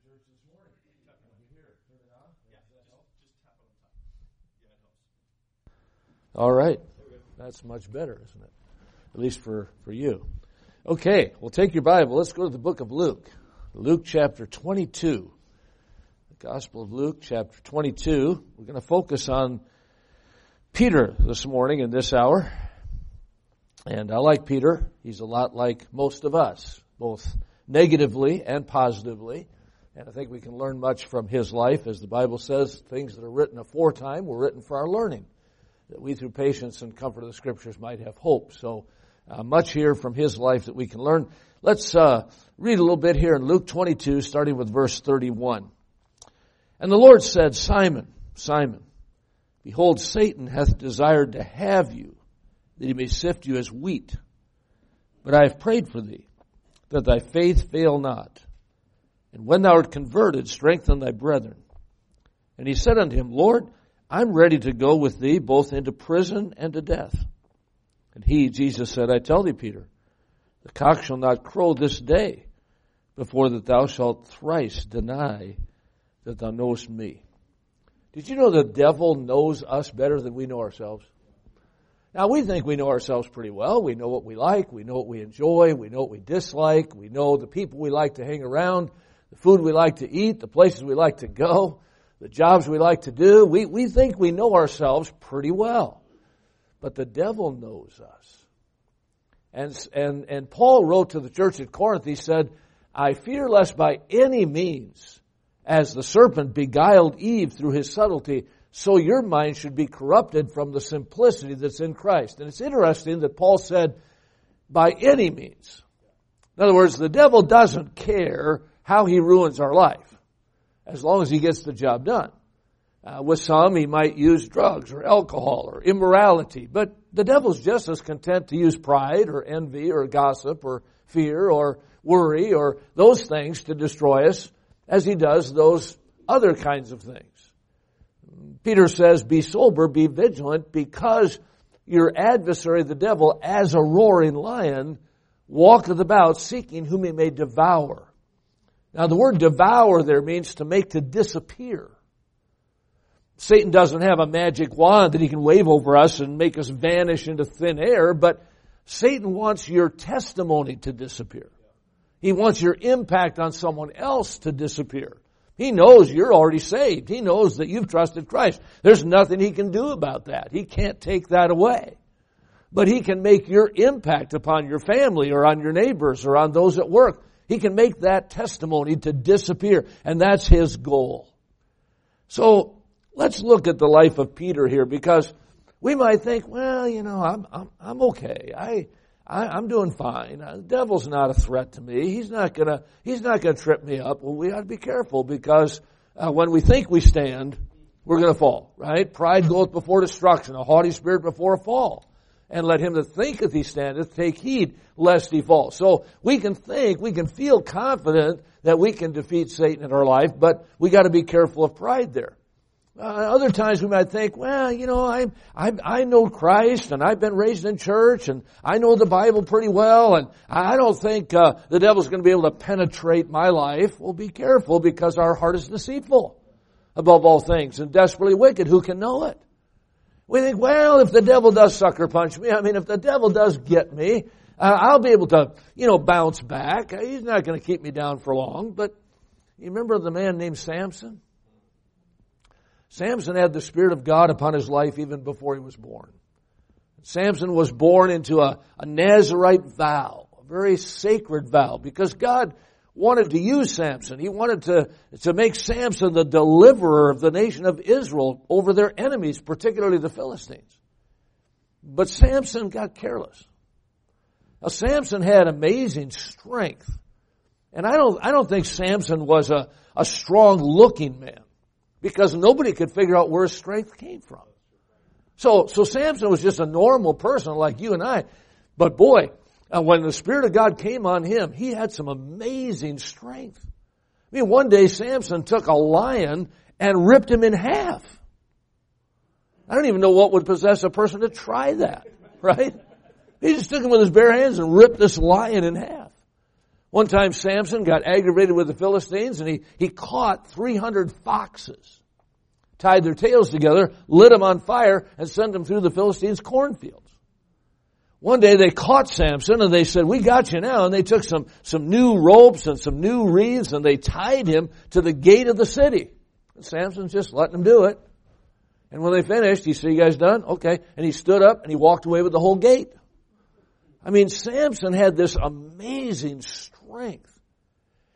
church this morning. Over here, turn it on. Does that help? All right. That's much better, isn't it? At least for, for you. Okay, well take your Bible. Let's go to the book of Luke. Luke chapter 22. The Gospel of Luke chapter 22. We're going to focus on Peter this morning in this hour. And I like Peter. He's a lot like most of us, both negatively and positively. And I think we can learn much from his life. As the Bible says, things that are written aforetime were written for our learning, that we through patience and comfort of the scriptures might have hope. So, uh, much here from his life that we can learn. Let's uh, read a little bit here in Luke 22, starting with verse 31. And the Lord said, Simon, Simon, behold, Satan hath desired to have you, that he may sift you as wheat. But I have prayed for thee, that thy faith fail not. And when thou art converted, strengthen thy brethren. And he said unto him, Lord, I'm ready to go with thee both into prison and to death. And he, Jesus said, I tell thee, Peter, the cock shall not crow this day before that thou shalt thrice deny that thou knowest me. Did you know the devil knows us better than we know ourselves? Now we think we know ourselves pretty well. We know what we like. We know what we enjoy. We know what we dislike. We know the people we like to hang around, the food we like to eat, the places we like to go, the jobs we like to do. We, we think we know ourselves pretty well. But the devil knows us. And, and, and Paul wrote to the church at Corinth, he said, I fear lest by any means, as the serpent beguiled Eve through his subtlety, so your mind should be corrupted from the simplicity that's in Christ. And it's interesting that Paul said, by any means. In other words, the devil doesn't care how he ruins our life, as long as he gets the job done. Uh, with some, he might use drugs or alcohol or immorality, but the devil's just as content to use pride or envy or gossip or fear or worry or those things to destroy us as he does those other kinds of things. Peter says, be sober, be vigilant, because your adversary, the devil, as a roaring lion, walketh about seeking whom he may devour. Now the word devour there means to make to disappear. Satan doesn't have a magic wand that he can wave over us and make us vanish into thin air, but Satan wants your testimony to disappear. He wants your impact on someone else to disappear. He knows you're already saved. He knows that you've trusted Christ. There's nothing he can do about that. He can't take that away. But he can make your impact upon your family or on your neighbors or on those at work. He can make that testimony to disappear. And that's his goal. So Let's look at the life of Peter here because we might think, well, you know, I'm, I'm, I'm okay. I, I, am doing fine. Uh, the devil's not a threat to me. He's not gonna, he's not gonna trip me up. Well, we ought to be careful because uh, when we think we stand, we're gonna fall, right? Pride goeth before destruction, a haughty spirit before a fall. And let him that thinketh he standeth take heed lest he fall. So we can think, we can feel confident that we can defeat Satan in our life, but we gotta be careful of pride there. Uh, other times we might think, well, you know, I, I, I know Christ and I've been raised in church and I know the Bible pretty well and I don't think uh, the devil's going to be able to penetrate my life. Well, be careful because our heart is deceitful above all things and desperately wicked. Who can know it? We think, well, if the devil does sucker punch me, I mean, if the devil does get me, uh, I'll be able to, you know, bounce back. He's not going to keep me down for long. But you remember the man named Samson? Samson had the Spirit of God upon his life even before he was born. Samson was born into a, a Nazarite vow, a very sacred vow, because God wanted to use Samson. He wanted to, to make Samson the deliverer of the nation of Israel over their enemies, particularly the Philistines. But Samson got careless. Now Samson had amazing strength. And I don't, I don't think Samson was a, a strong looking man because nobody could figure out where his strength came from. So, so Samson was just a normal person like you and I. But boy, uh, when the Spirit of God came on him, he had some amazing strength. I mean, one day Samson took a lion and ripped him in half. I don't even know what would possess a person to try that, right? He just took him with his bare hands and ripped this lion in half. One time Samson got aggravated with the Philistines and he, he caught 300 foxes, tied their tails together, lit them on fire, and sent them through the Philistines' cornfields. One day they caught Samson and they said, we got you now. And they took some, some new ropes and some new wreaths and they tied him to the gate of the city. And Samson's just letting them do it. And when they finished, he said, you guys done? Okay. And he stood up and he walked away with the whole gate. I mean, Samson had this amazing strength.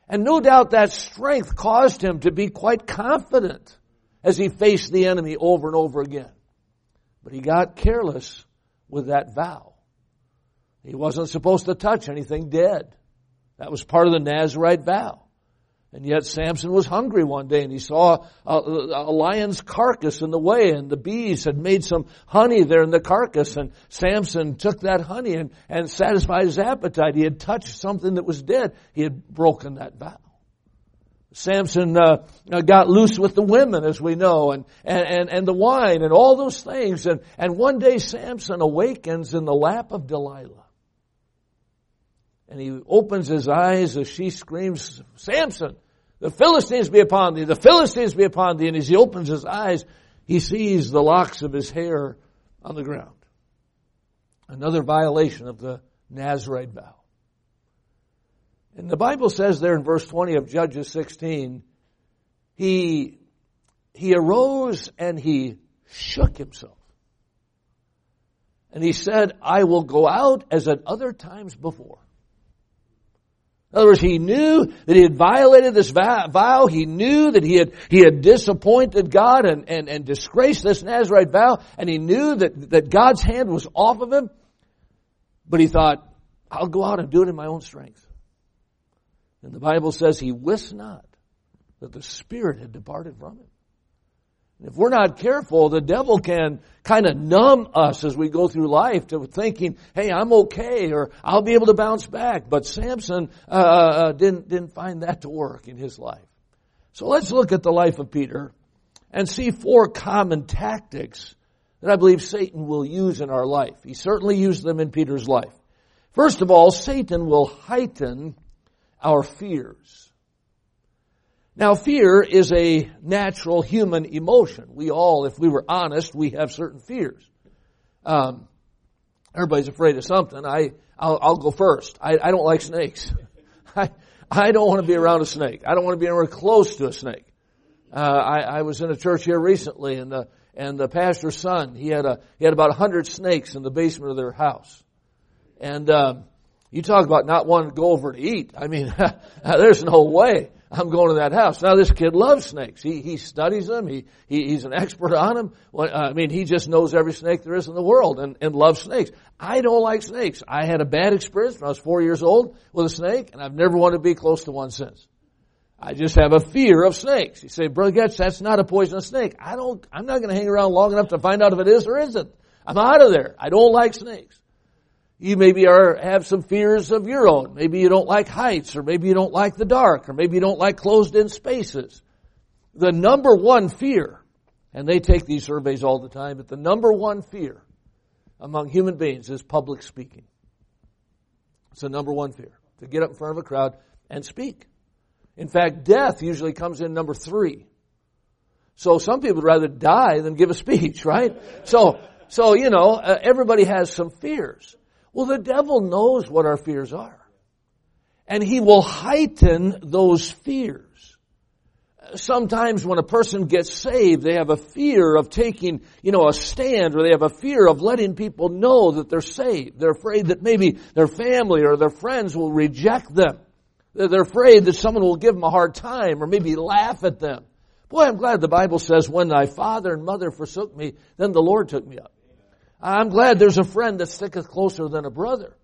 And no doubt that strength caused him to be quite confident as he faced the enemy over and over again. But he got careless with that vow. He wasn't supposed to touch anything dead. That was part of the Nazarite vow. And yet Samson was hungry one day and he saw a, a, lion's carcass in the way and the bees had made some honey there in the carcass and Samson took that honey and, and satisfied his appetite. He had touched something that was dead. He had broken that vow. Samson uh, uh got loose with the women, as we know, and, and, and the wine and all those things. And, and one day Samson awakens in the lap of Delilah and he opens his eyes as she screams, Samson, the Philistines be upon thee, the Philistines be upon thee. And as he opens his eyes, he sees the locks of his hair on the ground. Another violation of the Nazarite vow. And the Bible says there in verse 20 of Judges 16, he, he arose and he shook himself. And he said, I will go out as at other times before. In other words, he knew that he had violated this vow. He knew that he had, he had disappointed God and, and, and disgraced this Nazarite vow. And he knew that, that God's hand was off of him. But he thought, I'll go out and do it in my own strength. And the Bible says he wist not that the Spirit had departed from him. If we're not careful, the devil can kind of numb us as we go through life to thinking, "Hey, I'm okay," or "I'll be able to bounce back." But Samson uh, uh, uh, didn't didn't find that to work in his life. So let's look at the life of Peter and see four common tactics that I believe Satan will use in our life. He certainly used them in Peter's life. First of all, Satan will heighten our fears. Now fear is a natural human emotion. We all, if we were honest, we have certain fears. Um, everybody's afraid of something. I, I'll, I'll go first. I, I don't like snakes. I, I don't want to be around a snake. I don't want to be anywhere close to a snake. Uh, I, I was in a church here recently and the, and the pastor's son, he had a, he had about a hundred snakes in the basement of their house. And, um, you talk about not wanting to go over to eat. I mean, there's no way. I'm going to that house. Now this kid loves snakes. He, he studies them. He, he, he's an expert on them. Well, I mean, he just knows every snake there is in the world and, and loves snakes. I don't like snakes. I had a bad experience when I was four years old with a snake and I've never wanted to be close to one since. I just have a fear of snakes. You say, Brother Getz, that's not a poisonous snake. I don't, I'm not going to hang around long enough to find out if it is or isn't. I'm out of there. I don't like snakes. You maybe are, have some fears of your own. Maybe you don't like heights, or maybe you don't like the dark, or maybe you don't like closed in spaces. The number one fear, and they take these surveys all the time, but the number one fear among human beings is public speaking. It's the number one fear, to get up in front of a crowd and speak. In fact, death usually comes in number three. So some people would rather die than give a speech, right? So, so, you know, uh, everybody has some fears. Well, the devil knows what our fears are. And he will heighten those fears. Sometimes when a person gets saved, they have a fear of taking, you know, a stand or they have a fear of letting people know that they're saved. They're afraid that maybe their family or their friends will reject them. They're afraid that someone will give them a hard time or maybe laugh at them. Boy, I'm glad the Bible says, when thy father and mother forsook me, then the Lord took me up. I'm glad there's a friend that sticketh closer than a brother.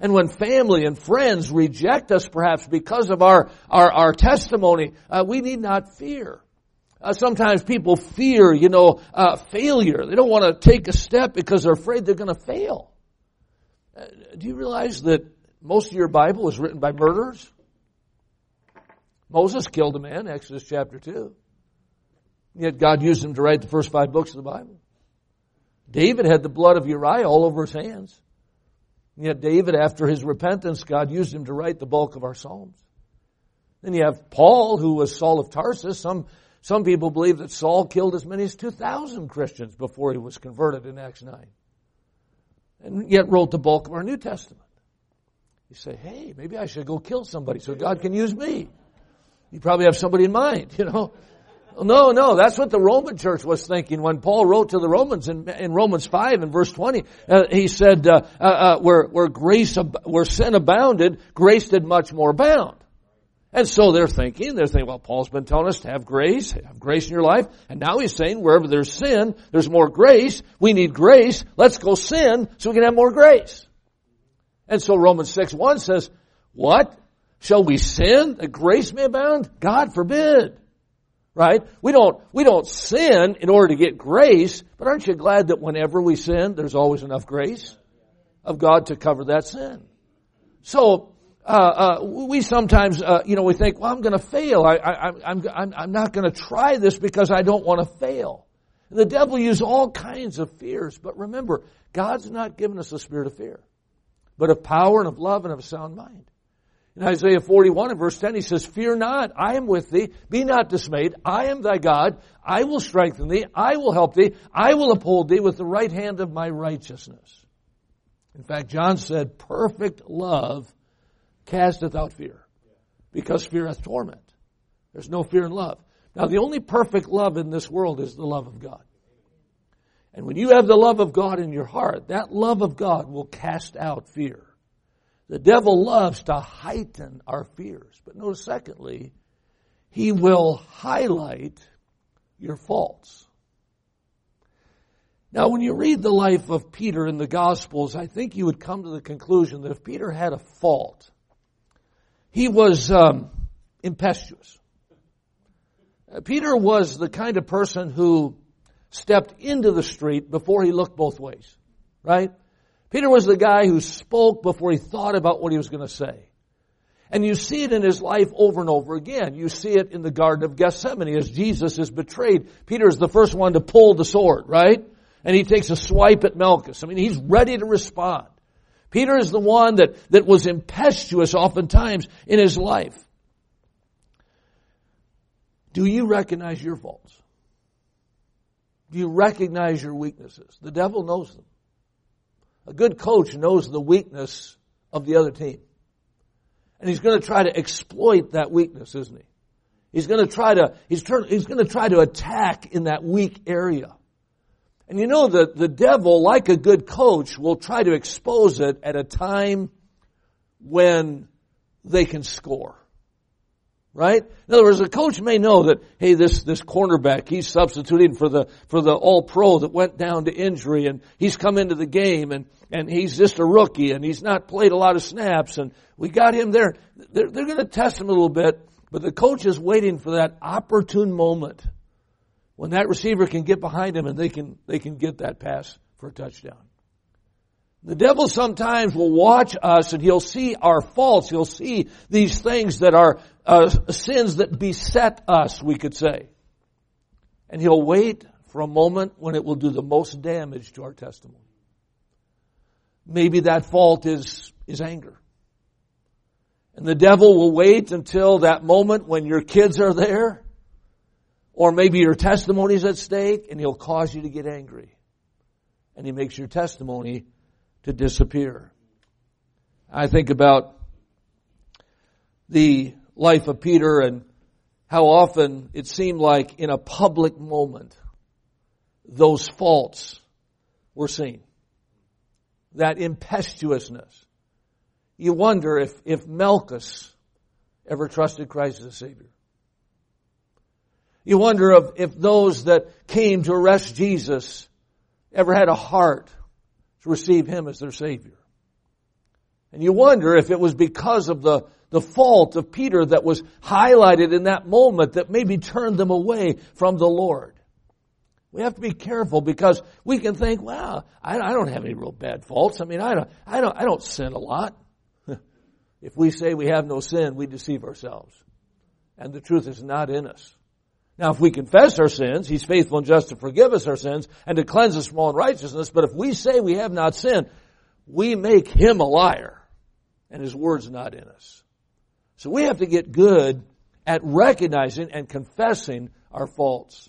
And when family and friends reject us perhaps because of our, our, our testimony, uh, we need not fear. Uh, sometimes people fear, you know, uh, failure. They don't want to take a step because they're afraid they're going to fail. Uh, do you realize that most of your Bible was written by murderers? Moses killed a man, Exodus chapter 2. Yet God used him to write the first five books of the Bible. David had the blood of Uriah all over his hands. And yet David, after his repentance, God used him to write the bulk of our Psalms. Then you have Paul, who was Saul of Tarsus. Some, some people believe that Saul killed as many as 2,000 Christians before he was converted in Acts 9. And yet wrote the bulk of our New Testament. You say, hey, maybe I should go kill somebody so God can use me. You probably have somebody in mind, you know. No, no, that's what the Roman church was thinking when Paul wrote to the Romans in, in Romans 5 and verse 20. Uh, he said, uh, uh, uh where, where grace, where sin abounded, grace did much more abound. And so they're thinking, they're thinking, well, Paul's been telling us to have grace, have grace in your life, and now he's saying wherever there's sin, there's more grace. We need grace. Let's go sin so we can have more grace. And so Romans 6 1 says, what? Shall we sin that grace may abound? God forbid. Right? We don't, we don't sin in order to get grace, but aren't you glad that whenever we sin, there's always enough grace of God to cover that sin? So, uh, uh, we sometimes, uh, you know, we think, well, I'm going to fail. I, I, I'm, I'm, I'm not going to try this because I don't want to fail. The devil uses all kinds of fears, but remember, God's not given us a spirit of fear, but of power and of love and of a sound mind. In Isaiah 41 and verse 10, he says, Fear not, I am with thee. Be not dismayed. I am thy God. I will strengthen thee. I will help thee. I will uphold thee with the right hand of my righteousness. In fact, John said, perfect love casteth out fear. Because fear hath torment. There's no fear in love. Now the only perfect love in this world is the love of God. And when you have the love of God in your heart, that love of God will cast out fear. The devil loves to heighten our fears. But notice secondly, he will highlight your faults. Now, when you read the life of Peter in the Gospels, I think you would come to the conclusion that if Peter had a fault, he was um, impetuous. Uh, Peter was the kind of person who stepped into the street before he looked both ways, right? Peter was the guy who spoke before he thought about what he was going to say. And you see it in his life over and over again. You see it in the Garden of Gethsemane as Jesus is betrayed. Peter is the first one to pull the sword, right? And he takes a swipe at Malchus. I mean, he's ready to respond. Peter is the one that, that was impetuous oftentimes in his life. Do you recognize your faults? Do you recognize your weaknesses? The devil knows them. A good coach knows the weakness of the other team. And he's going to try to exploit that weakness, isn't he? He's going to try to, he's, turn, he's going to try to attack in that weak area. And you know that the devil, like a good coach, will try to expose it at a time when they can score. Right? In other words, a coach may know that, hey, this, this cornerback, he's substituting for the, for the all pro that went down to injury and he's come into the game and, and he's just a rookie and he's not played a lot of snaps and we got him there. They're, they're going to test him a little bit, but the coach is waiting for that opportune moment when that receiver can get behind him and they can, they can get that pass for a touchdown. The devil sometimes will watch us and he'll see our faults. He'll see these things that are uh, sins that beset us, we could say. And he'll wait for a moment when it will do the most damage to our testimony. Maybe that fault is, is anger. And the devil will wait until that moment when your kids are there or maybe your testimony is at stake and he'll cause you to get angry. And he makes your testimony to disappear. I think about the life of Peter and how often it seemed like in a public moment those faults were seen. That impetuousness. You wonder if, if Malchus ever trusted Christ as a Savior. You wonder if, if those that came to arrest Jesus ever had a heart to receive Him as their Savior. And you wonder if it was because of the, the fault of Peter that was highlighted in that moment that maybe turned them away from the Lord. We have to be careful because we can think, well, I, I don't have any real bad faults. I mean, I don't, I don't, I don't sin a lot. if we say we have no sin, we deceive ourselves. And the truth is not in us. Now, if we confess our sins, He's faithful and just to forgive us our sins and to cleanse us from all unrighteousness. But if we say we have not sinned, we make him a liar and his word's not in us. So we have to get good at recognizing and confessing our faults.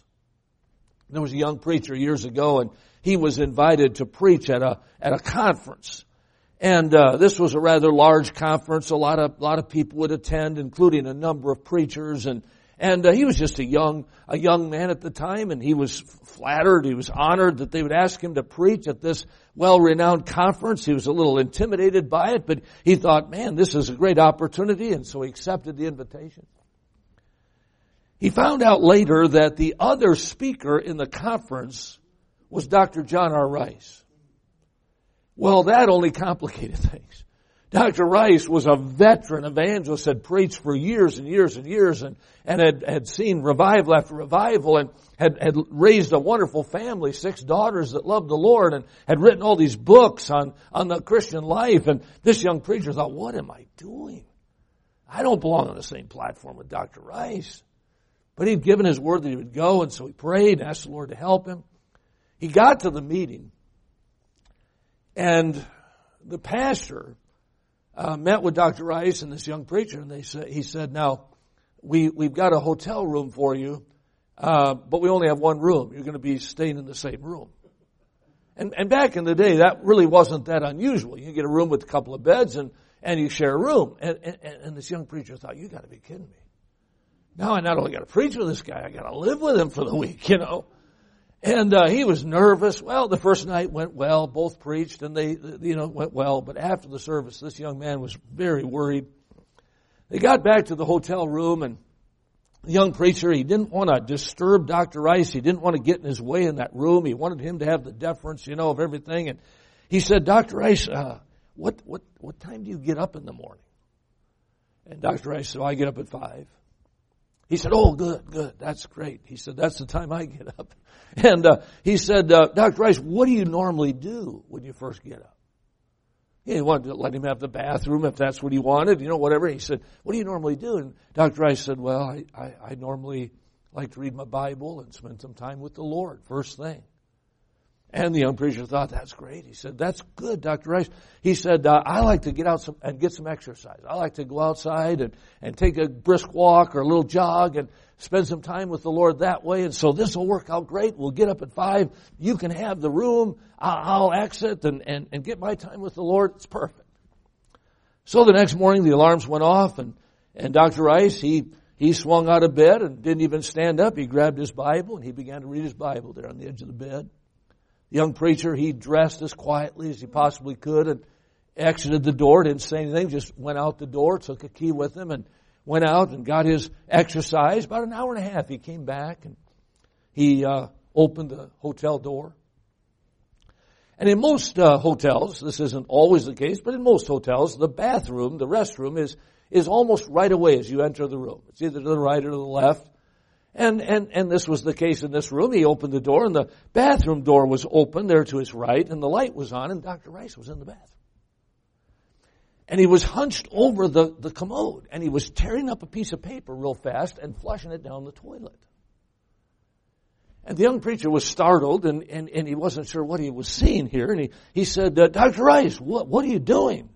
There was a young preacher years ago and he was invited to preach at a, at a conference. And uh, this was a rather large conference. A lot of, lot of people would attend, including a number of preachers. And and uh, he was just a young, a young man at the time, and he was flattered. He was honored that they would ask him to preach at this well-renowned conference. He was a little intimidated by it, but he thought, man, this is a great opportunity, and so he accepted the invitation. He found out later that the other speaker in the conference was Dr. John R. Rice. Well, that only complicated things. Dr. Rice was a veteran evangelist, had preached for years and years and years and, and had, had seen revival after revival and had, had raised a wonderful family, six daughters that loved the Lord and had written all these books on, on the Christian life. And this young preacher thought, what am I doing? I don't belong on the same platform with Dr. Rice. But he'd given his word that he would go and so he prayed and asked the Lord to help him. He got to the meeting and the pastor uh, met with Dr. Rice and this young preacher, and they said, he said, now, we, we've got a hotel room for you, uh, but we only have one room. You're going to be staying in the same room. And, and back in the day, that really wasn't that unusual. You get a room with a couple of beds and, and you share a room. And, and, and this young preacher thought, you gotta be kidding me. Now I not only gotta preach with this guy, I gotta live with him for the week, you know. And uh, he was nervous. Well, the first night went well. Both preached, and they, you know, went well. But after the service, this young man was very worried. They got back to the hotel room, and the young preacher he didn't want to disturb Dr. Rice. He didn't want to get in his way in that room. He wanted him to have the deference, you know, of everything. And he said, "Dr. Rice, uh, what what what time do you get up in the morning?" And Dr. Rice said, oh, "I get up at five. He said, "Oh, good, good, that's great." He said, "That's the time I get up." And uh, he said, uh, "Dr. Rice, what do you normally do when you first get up?" He wanted to let him have the bathroom if that's what he wanted, you know, whatever. He said, "What do you normally do?" And Dr. Rice said, "Well, I, I, I normally like to read my Bible and spend some time with the Lord first thing." And the young preacher thought, that's great. He said, that's good, Dr. Rice. He said, uh, I like to get out some, and get some exercise. I like to go outside and, and take a brisk walk or a little jog and spend some time with the Lord that way. And so this will work out great. We'll get up at five. You can have the room. I'll, I'll exit and, and, and get my time with the Lord. It's perfect. So the next morning the alarms went off and, and Dr. Rice, he, he swung out of bed and didn't even stand up. He grabbed his Bible and he began to read his Bible there on the edge of the bed young preacher, he dressed as quietly as he possibly could and exited the door, didn't say anything, just went out the door, took a key with him and went out and got his exercise. About an hour and a half, he came back and he uh, opened the hotel door. And in most uh, hotels, this isn't always the case, but in most hotels, the bathroom, the restroom is is almost right away as you enter the room. It's either to the right or to the left. And, and, and this was the case in this room. He opened the door and the bathroom door was open there to his right and the light was on and Dr. Rice was in the bathroom. And he was hunched over the, the commode and he was tearing up a piece of paper real fast and flushing it down the toilet. And the young preacher was startled and, and, and he wasn't sure what he was seeing here. And he, he said, uh, Dr. Rice, what, what are you doing?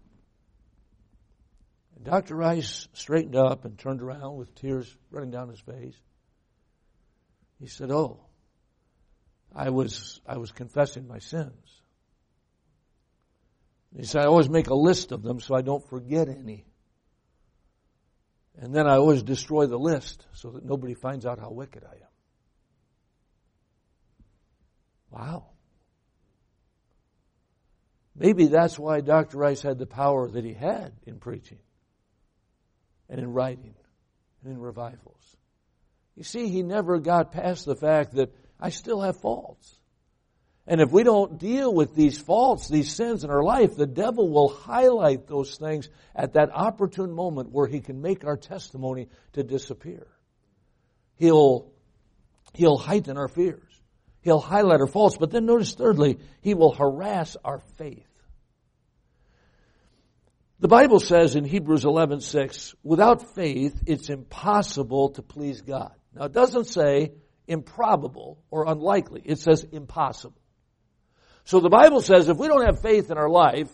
And Dr. Rice straightened up and turned around with tears running down his face. He said, Oh, I was, I was confessing my sins. He said, I always make a list of them so I don't forget any. And then I always destroy the list so that nobody finds out how wicked I am. Wow. Maybe that's why Dr. Rice had the power that he had in preaching and in writing and in revivals. You see, he never got past the fact that I still have faults. And if we don't deal with these faults, these sins in our life, the devil will highlight those things at that opportune moment where he can make our testimony to disappear. He'll, he'll heighten our fears. He'll highlight our faults. But then notice thirdly, he will harass our faith. The Bible says in Hebrews 11:6, without faith it's impossible to please God. Now it doesn't say improbable or unlikely. It says impossible. So the Bible says if we don't have faith in our life,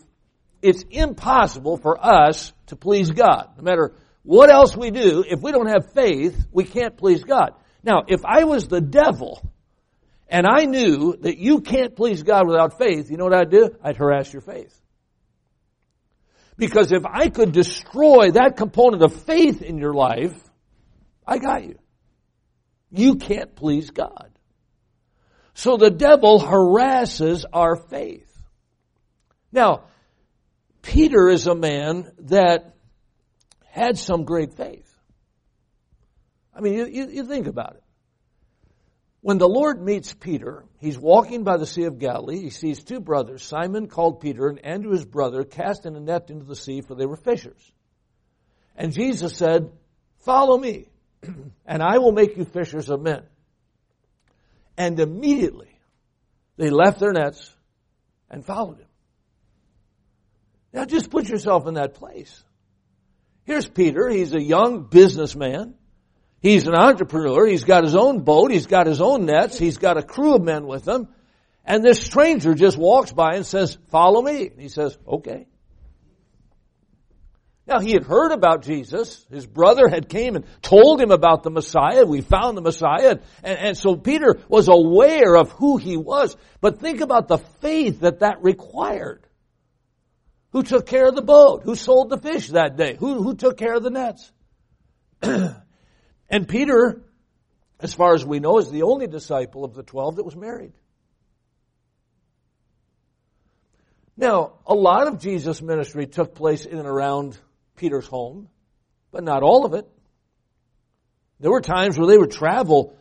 it's impossible for us to please God. No matter what else we do, if we don't have faith, we can't please God. Now, if I was the devil, and I knew that you can't please God without faith, you know what I'd do? I'd harass your faith. Because if I could destroy that component of faith in your life, I got you. You can't please God. So the devil harasses our faith. Now, Peter is a man that had some great faith. I mean, you, you, you think about it. When the Lord meets Peter, he's walking by the Sea of Galilee. He sees two brothers, Simon called Peter and Andrew his brother, casting a net into the sea for they were fishers. And Jesus said, follow me and I will make you fishers of men. And immediately they left their nets and followed him. Now just put yourself in that place. Here's Peter. He's a young businessman. He's an entrepreneur. He's got his own boat. He's got his own nets. He's got a crew of men with him. And this stranger just walks by and says, follow me. And he says, okay. Now he had heard about Jesus. His brother had came and told him about the Messiah. We found the Messiah. And, and, so Peter was aware of who he was. But think about the faith that that required. Who took care of the boat? Who sold the fish that day? Who, who took care of the nets? And Peter, as far as we know, is the only disciple of the twelve that was married. Now, a lot of Jesus' ministry took place in and around Peter's home, but not all of it. There were times where they would travel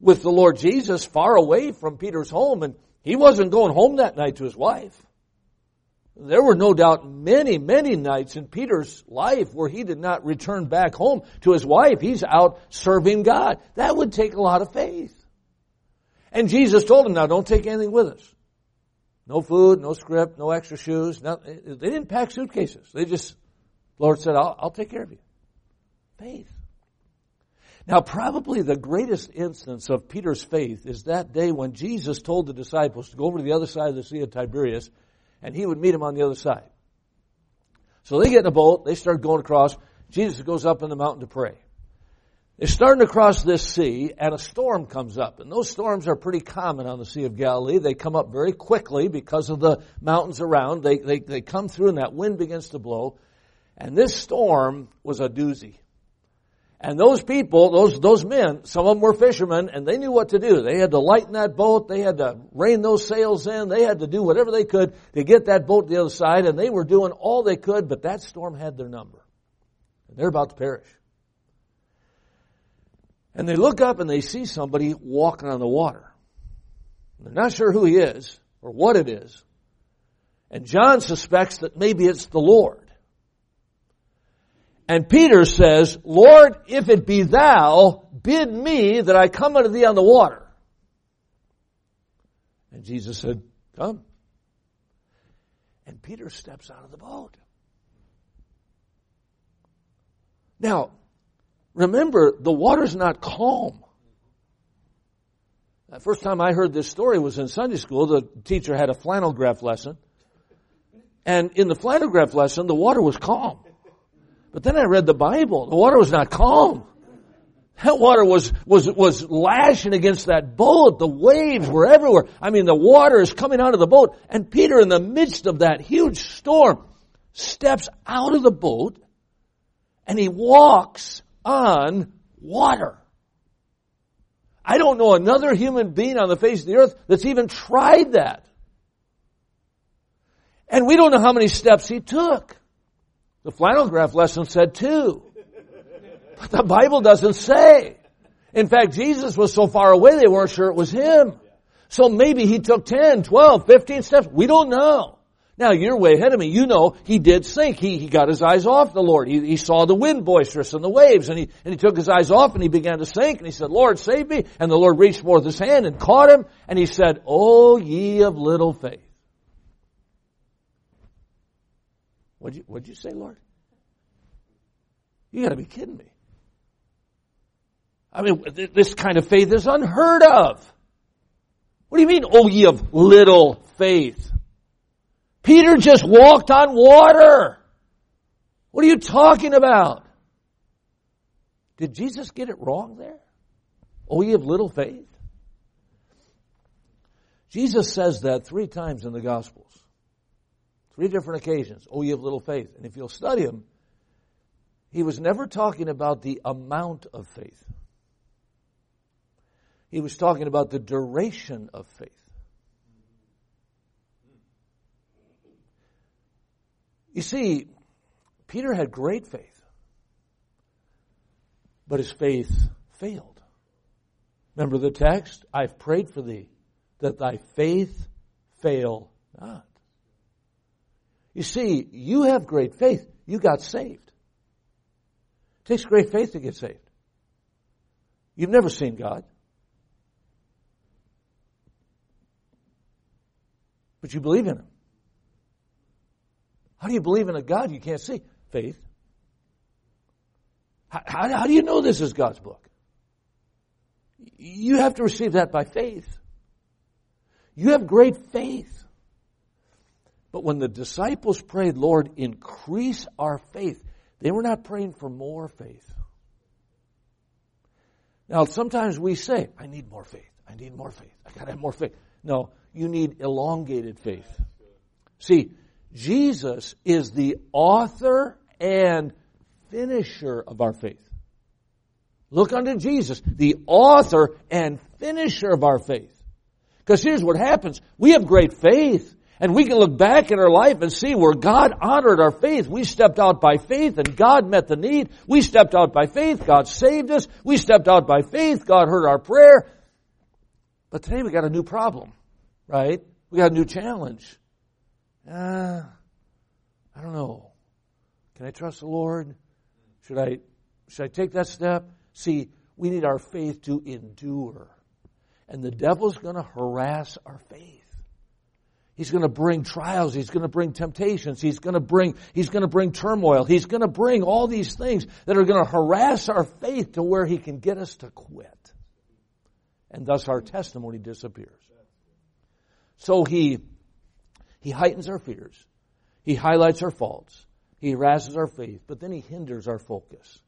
with the Lord Jesus far away from Peter's home, and he wasn't going home that night to his wife. There were no doubt many, many nights in Peter's life where he did not return back home to his wife. He's out serving God. That would take a lot of faith. And Jesus told him, now don't take anything with us. No food, no script, no extra shoes. No, they didn't pack suitcases. They just, Lord said, I'll, I'll take care of you. Faith. Now probably the greatest instance of Peter's faith is that day when Jesus told the disciples to go over to the other side of the Sea of Tiberias and he would meet them on the other side. So they get in a boat, they start going across. Jesus goes up in the mountain to pray. They're starting to cross this sea, and a storm comes up. And those storms are pretty common on the Sea of Galilee. They come up very quickly because of the mountains around. They, they, they come through, and that wind begins to blow. And this storm was a doozy. And those people, those, those men, some of them were fishermen and they knew what to do. They had to lighten that boat. They had to rein those sails in. They had to do whatever they could to get that boat to the other side and they were doing all they could, but that storm had their number. And they're about to perish. And they look up and they see somebody walking on the water. They're not sure who he is or what it is. And John suspects that maybe it's the Lord. And Peter says, Lord, if it be thou, bid me that I come unto thee on the water. And Jesus said, come. And Peter steps out of the boat. Now, remember, the water's not calm. The first time I heard this story was in Sunday school. The teacher had a flannel graph lesson. And in the flannel graph lesson, the water was calm. But then I read the Bible. The water was not calm. That water was, was, was lashing against that boat. The waves were everywhere. I mean, the water is coming out of the boat. And Peter, in the midst of that huge storm, steps out of the boat and he walks on water. I don't know another human being on the face of the earth that's even tried that. And we don't know how many steps he took. The flannel graph lesson said two. But the Bible doesn't say. In fact, Jesus was so far away they weren't sure it was him. So maybe he took 10, 12, 15 steps. We don't know. Now you're way ahead of me. You know he did sink. He, he got his eyes off the Lord. He, he saw the wind boisterous and the waves and he, and he took his eyes off and he began to sink and he said, Lord, save me. And the Lord reached forth his hand and caught him and he said, Oh ye of little faith. What'd you, what'd you say, Lord? You gotta be kidding me. I mean, this kind of faith is unheard of. What do you mean, oh ye of little faith? Peter just walked on water. What are you talking about? Did Jesus get it wrong there? Oh, you have little faith? Jesus says that three times in the Gospels. Three different occasions. Oh, you have little faith. And if you'll study him, he was never talking about the amount of faith. He was talking about the duration of faith. You see, Peter had great faith, but his faith failed. Remember the text? I've prayed for thee that thy faith fail not. You see, you have great faith. You got saved. It takes great faith to get saved. You've never seen God. But you believe in Him. How do you believe in a God you can't see? Faith. How, how, how do you know this is God's book? You have to receive that by faith. You have great faith. But when the disciples prayed, Lord, increase our faith, they were not praying for more faith. Now, sometimes we say, I need more faith. I need more faith. I gotta have more faith. No, you need elongated faith. See, Jesus is the author and finisher of our faith. Look unto Jesus, the author and finisher of our faith. Because here's what happens. We have great faith. And we can look back in our life and see where God honored our faith. We stepped out by faith and God met the need. We stepped out by faith. God saved us. We stepped out by faith. God heard our prayer. But today we got a new problem, right? We got a new challenge. Uh, I don't know. Can I trust the Lord? Should I, should I take that step? See, we need our faith to endure. And the devil's going to harass our faith. He's going to bring trials. He's going to bring temptations. He's going to bring, he's going to bring turmoil. He's going to bring all these things that are going to harass our faith to where he can get us to quit. And thus our testimony disappears. So he, he heightens our fears. He highlights our faults. He harasses our faith, but then he hinders our focus.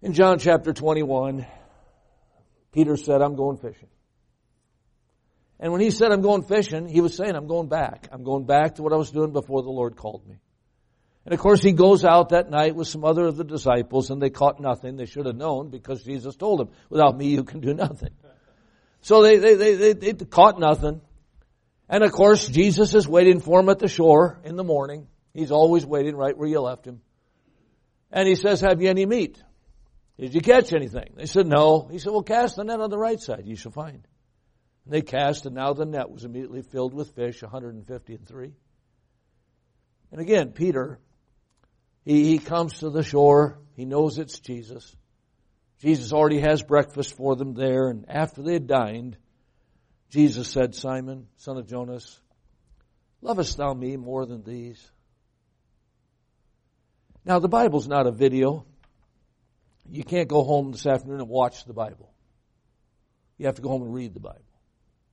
In John chapter 21, Peter said, I'm going fishing. And when he said, I'm going fishing, he was saying, I'm going back. I'm going back to what I was doing before the Lord called me. And of course, he goes out that night with some other of the disciples and they caught nothing. They should have known because Jesus told them, without me, you can do nothing. So they, they, they, they, they caught nothing. And of course, Jesus is waiting for them at the shore in the morning. He's always waiting right where you left him. And he says, have you any meat? Did you catch anything? They said, no. He said, well, cast the net on the right side. You shall find. And they cast, and now the net was immediately filled with fish, 150 and three. And again, Peter, he, he comes to the shore. He knows it's Jesus. Jesus already has breakfast for them there, and after they had dined, Jesus said, Simon, son of Jonas, lovest thou me more than these? Now, the Bible's not a video. You can't go home this afternoon and watch the Bible. You have to go home and read the Bible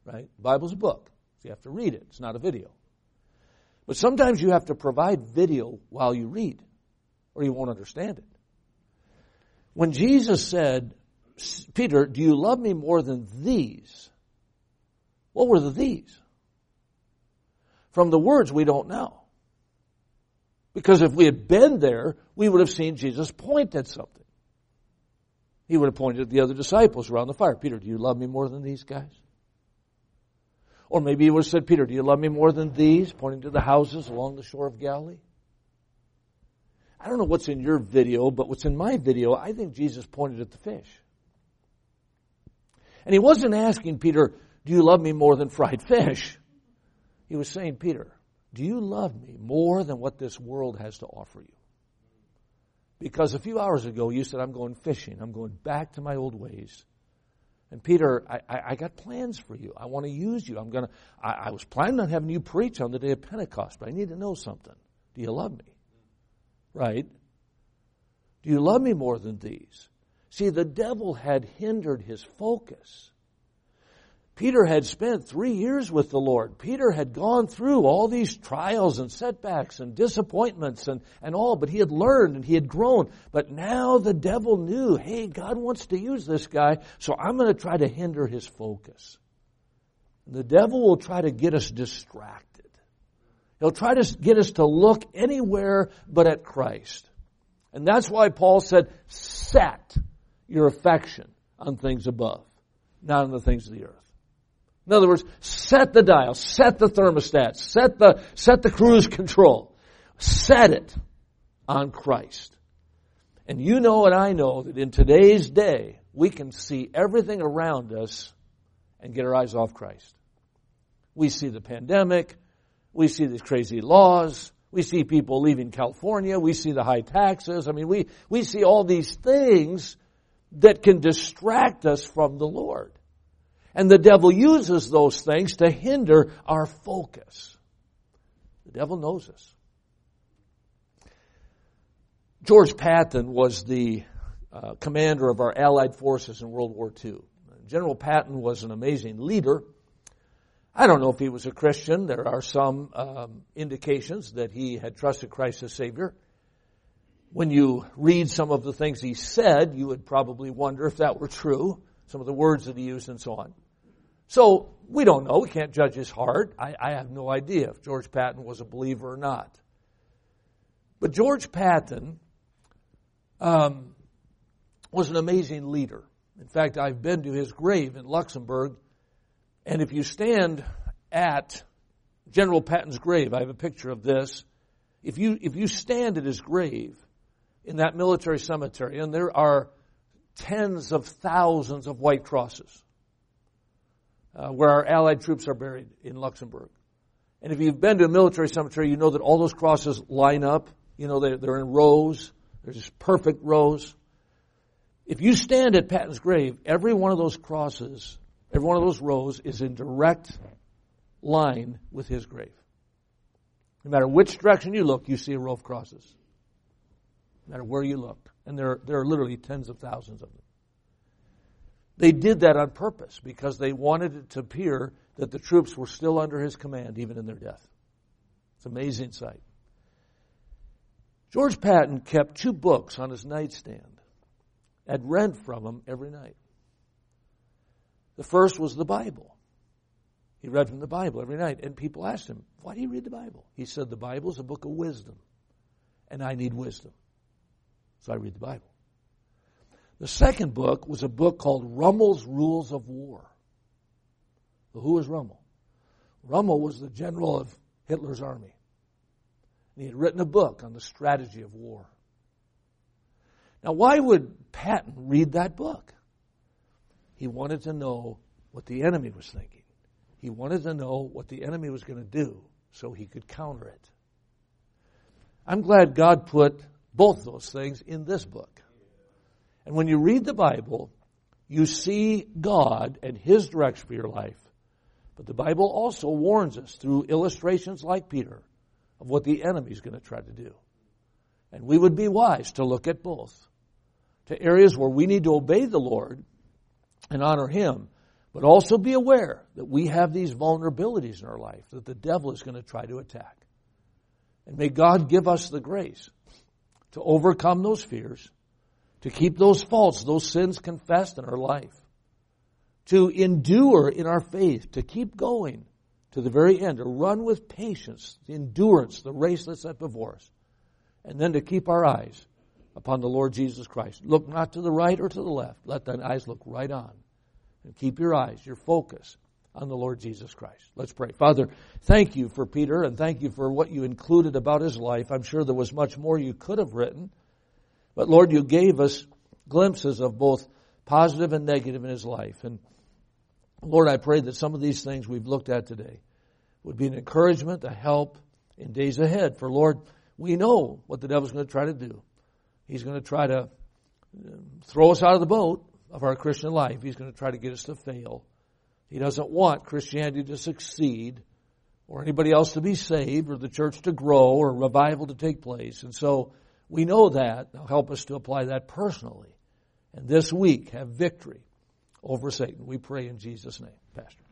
right? The Bible's a book. So you have to read it. It's not a video. But sometimes you have to provide video while you read, or you won't understand it. When Jesus said, Peter, do you love me more than these? What were the these? From the words, we don't know. Because if we had been there, we would have seen Jesus point at something. He would have pointed at the other disciples around the fire. Peter, do you love me more than these guys? Or maybe he would have said, Peter, do you love me more than these? Pointing to the houses along the shore of Galilee. I don't know what's in your video, but what's in my video, I think Jesus pointed at the fish. And he wasn't asking Peter, do you love me more than fried fish? He was saying, Peter, do you love me more than what this world has to offer you? Because a few hours ago you said, I'm going fishing. I'm going back to my old ways. And Peter, I, I, I, got plans for you. I want to use you. I'm gonna. I, I was planning on having you preach on the day of Pentecost, but I need to know something. Do you love me? Right? Do you love me more than these? See, the devil had hindered his focus. Peter had spent three years with the Lord. Peter had gone through all these trials and setbacks and disappointments and, and all, but he had learned and he had grown. But now the devil knew, hey, God wants to use this guy, so I'm going to try to hinder his focus. The devil will try to get us distracted. He'll try to get us to look anywhere but at Christ. And that's why Paul said, set your affection on things above, not on the things of the earth. In other words, set the dial, set the thermostat, set the, set the cruise control. Set it on Christ. And you know and I know that in today's day, we can see everything around us and get our eyes off Christ. We see the pandemic. We see these crazy laws. We see people leaving California. We see the high taxes. I mean, we, we see all these things that can distract us from the Lord. And the devil uses those things to hinder our focus. The devil knows us. George Patton was the uh, commander of our Allied forces in World War II. General Patton was an amazing leader. I don't know if he was a Christian. There are some um, indications that he had trusted Christ as Savior. When you read some of the things he said, you would probably wonder if that were true, some of the words that he used and so on. So we don't know. We can't judge his heart. I, I have no idea if George Patton was a believer or not. But George Patton um, was an amazing leader. In fact, I've been to his grave in Luxembourg, and if you stand at General Patton's grave, I have a picture of this. If you if you stand at his grave in that military cemetery, and there are tens of thousands of white crosses uh, where our Allied troops are buried in Luxembourg. And if you've been to a military cemetery, you know that all those crosses line up. You know, they're, they're in rows. They're just perfect rows. If you stand at Patton's grave, every one of those crosses, every one of those rows is in direct line with his grave. No matter which direction you look, you see a row of crosses. No matter where you look. And there, there are literally tens of thousands of them. They did that on purpose because they wanted it to appear that the troops were still under his command even in their death. It's an amazing sight. George Patton kept two books on his nightstand and read from them every night. The first was the Bible. He read from the Bible every night, and people asked him, Why do you read the Bible? He said, The Bible is a book of wisdom, and I need wisdom. So I read the Bible. The second book was a book called Rommel's Rules of War. Well, who was Rommel? Rommel was the general of Hitler's army. And he had written a book on the strategy of war. Now, why would Patton read that book? He wanted to know what the enemy was thinking. He wanted to know what the enemy was going to do so he could counter it. I'm glad God put both those things in this book. And when you read the Bible, you see God and His direction for your life. But the Bible also warns us through illustrations like Peter of what the enemy is going to try to do. And we would be wise to look at both. To areas where we need to obey the Lord and honor Him, but also be aware that we have these vulnerabilities in our life that the devil is going to try to attack. And may God give us the grace to overcome those fears to keep those faults, those sins confessed in our life, to endure in our faith, to keep going to the very end, to run with patience, the endurance, the race that's set before us, and then to keep our eyes upon the Lord Jesus Christ. Look not to the right or to the left. Let thine eyes look right on. And keep your eyes, your focus on the Lord Jesus Christ. Let's pray. Father, thank you for Peter and thank you for what you included about his life. I'm sure there was much more you could have written. But Lord, you gave us glimpses of both positive and negative in his life. And Lord, I pray that some of these things we've looked at today would be an encouragement, a help in days ahead. For Lord, we know what the devil's going to try to do. He's going to try to uh, throw us out of the boat of our Christian life. He's going to try to get us to fail. He doesn't want Christianity to succeed or anybody else to be saved or the church to grow or revival to take place. And so we know that. Now help us to apply that personally. And this week have victory over Satan. We pray in Jesus' name, Pastor.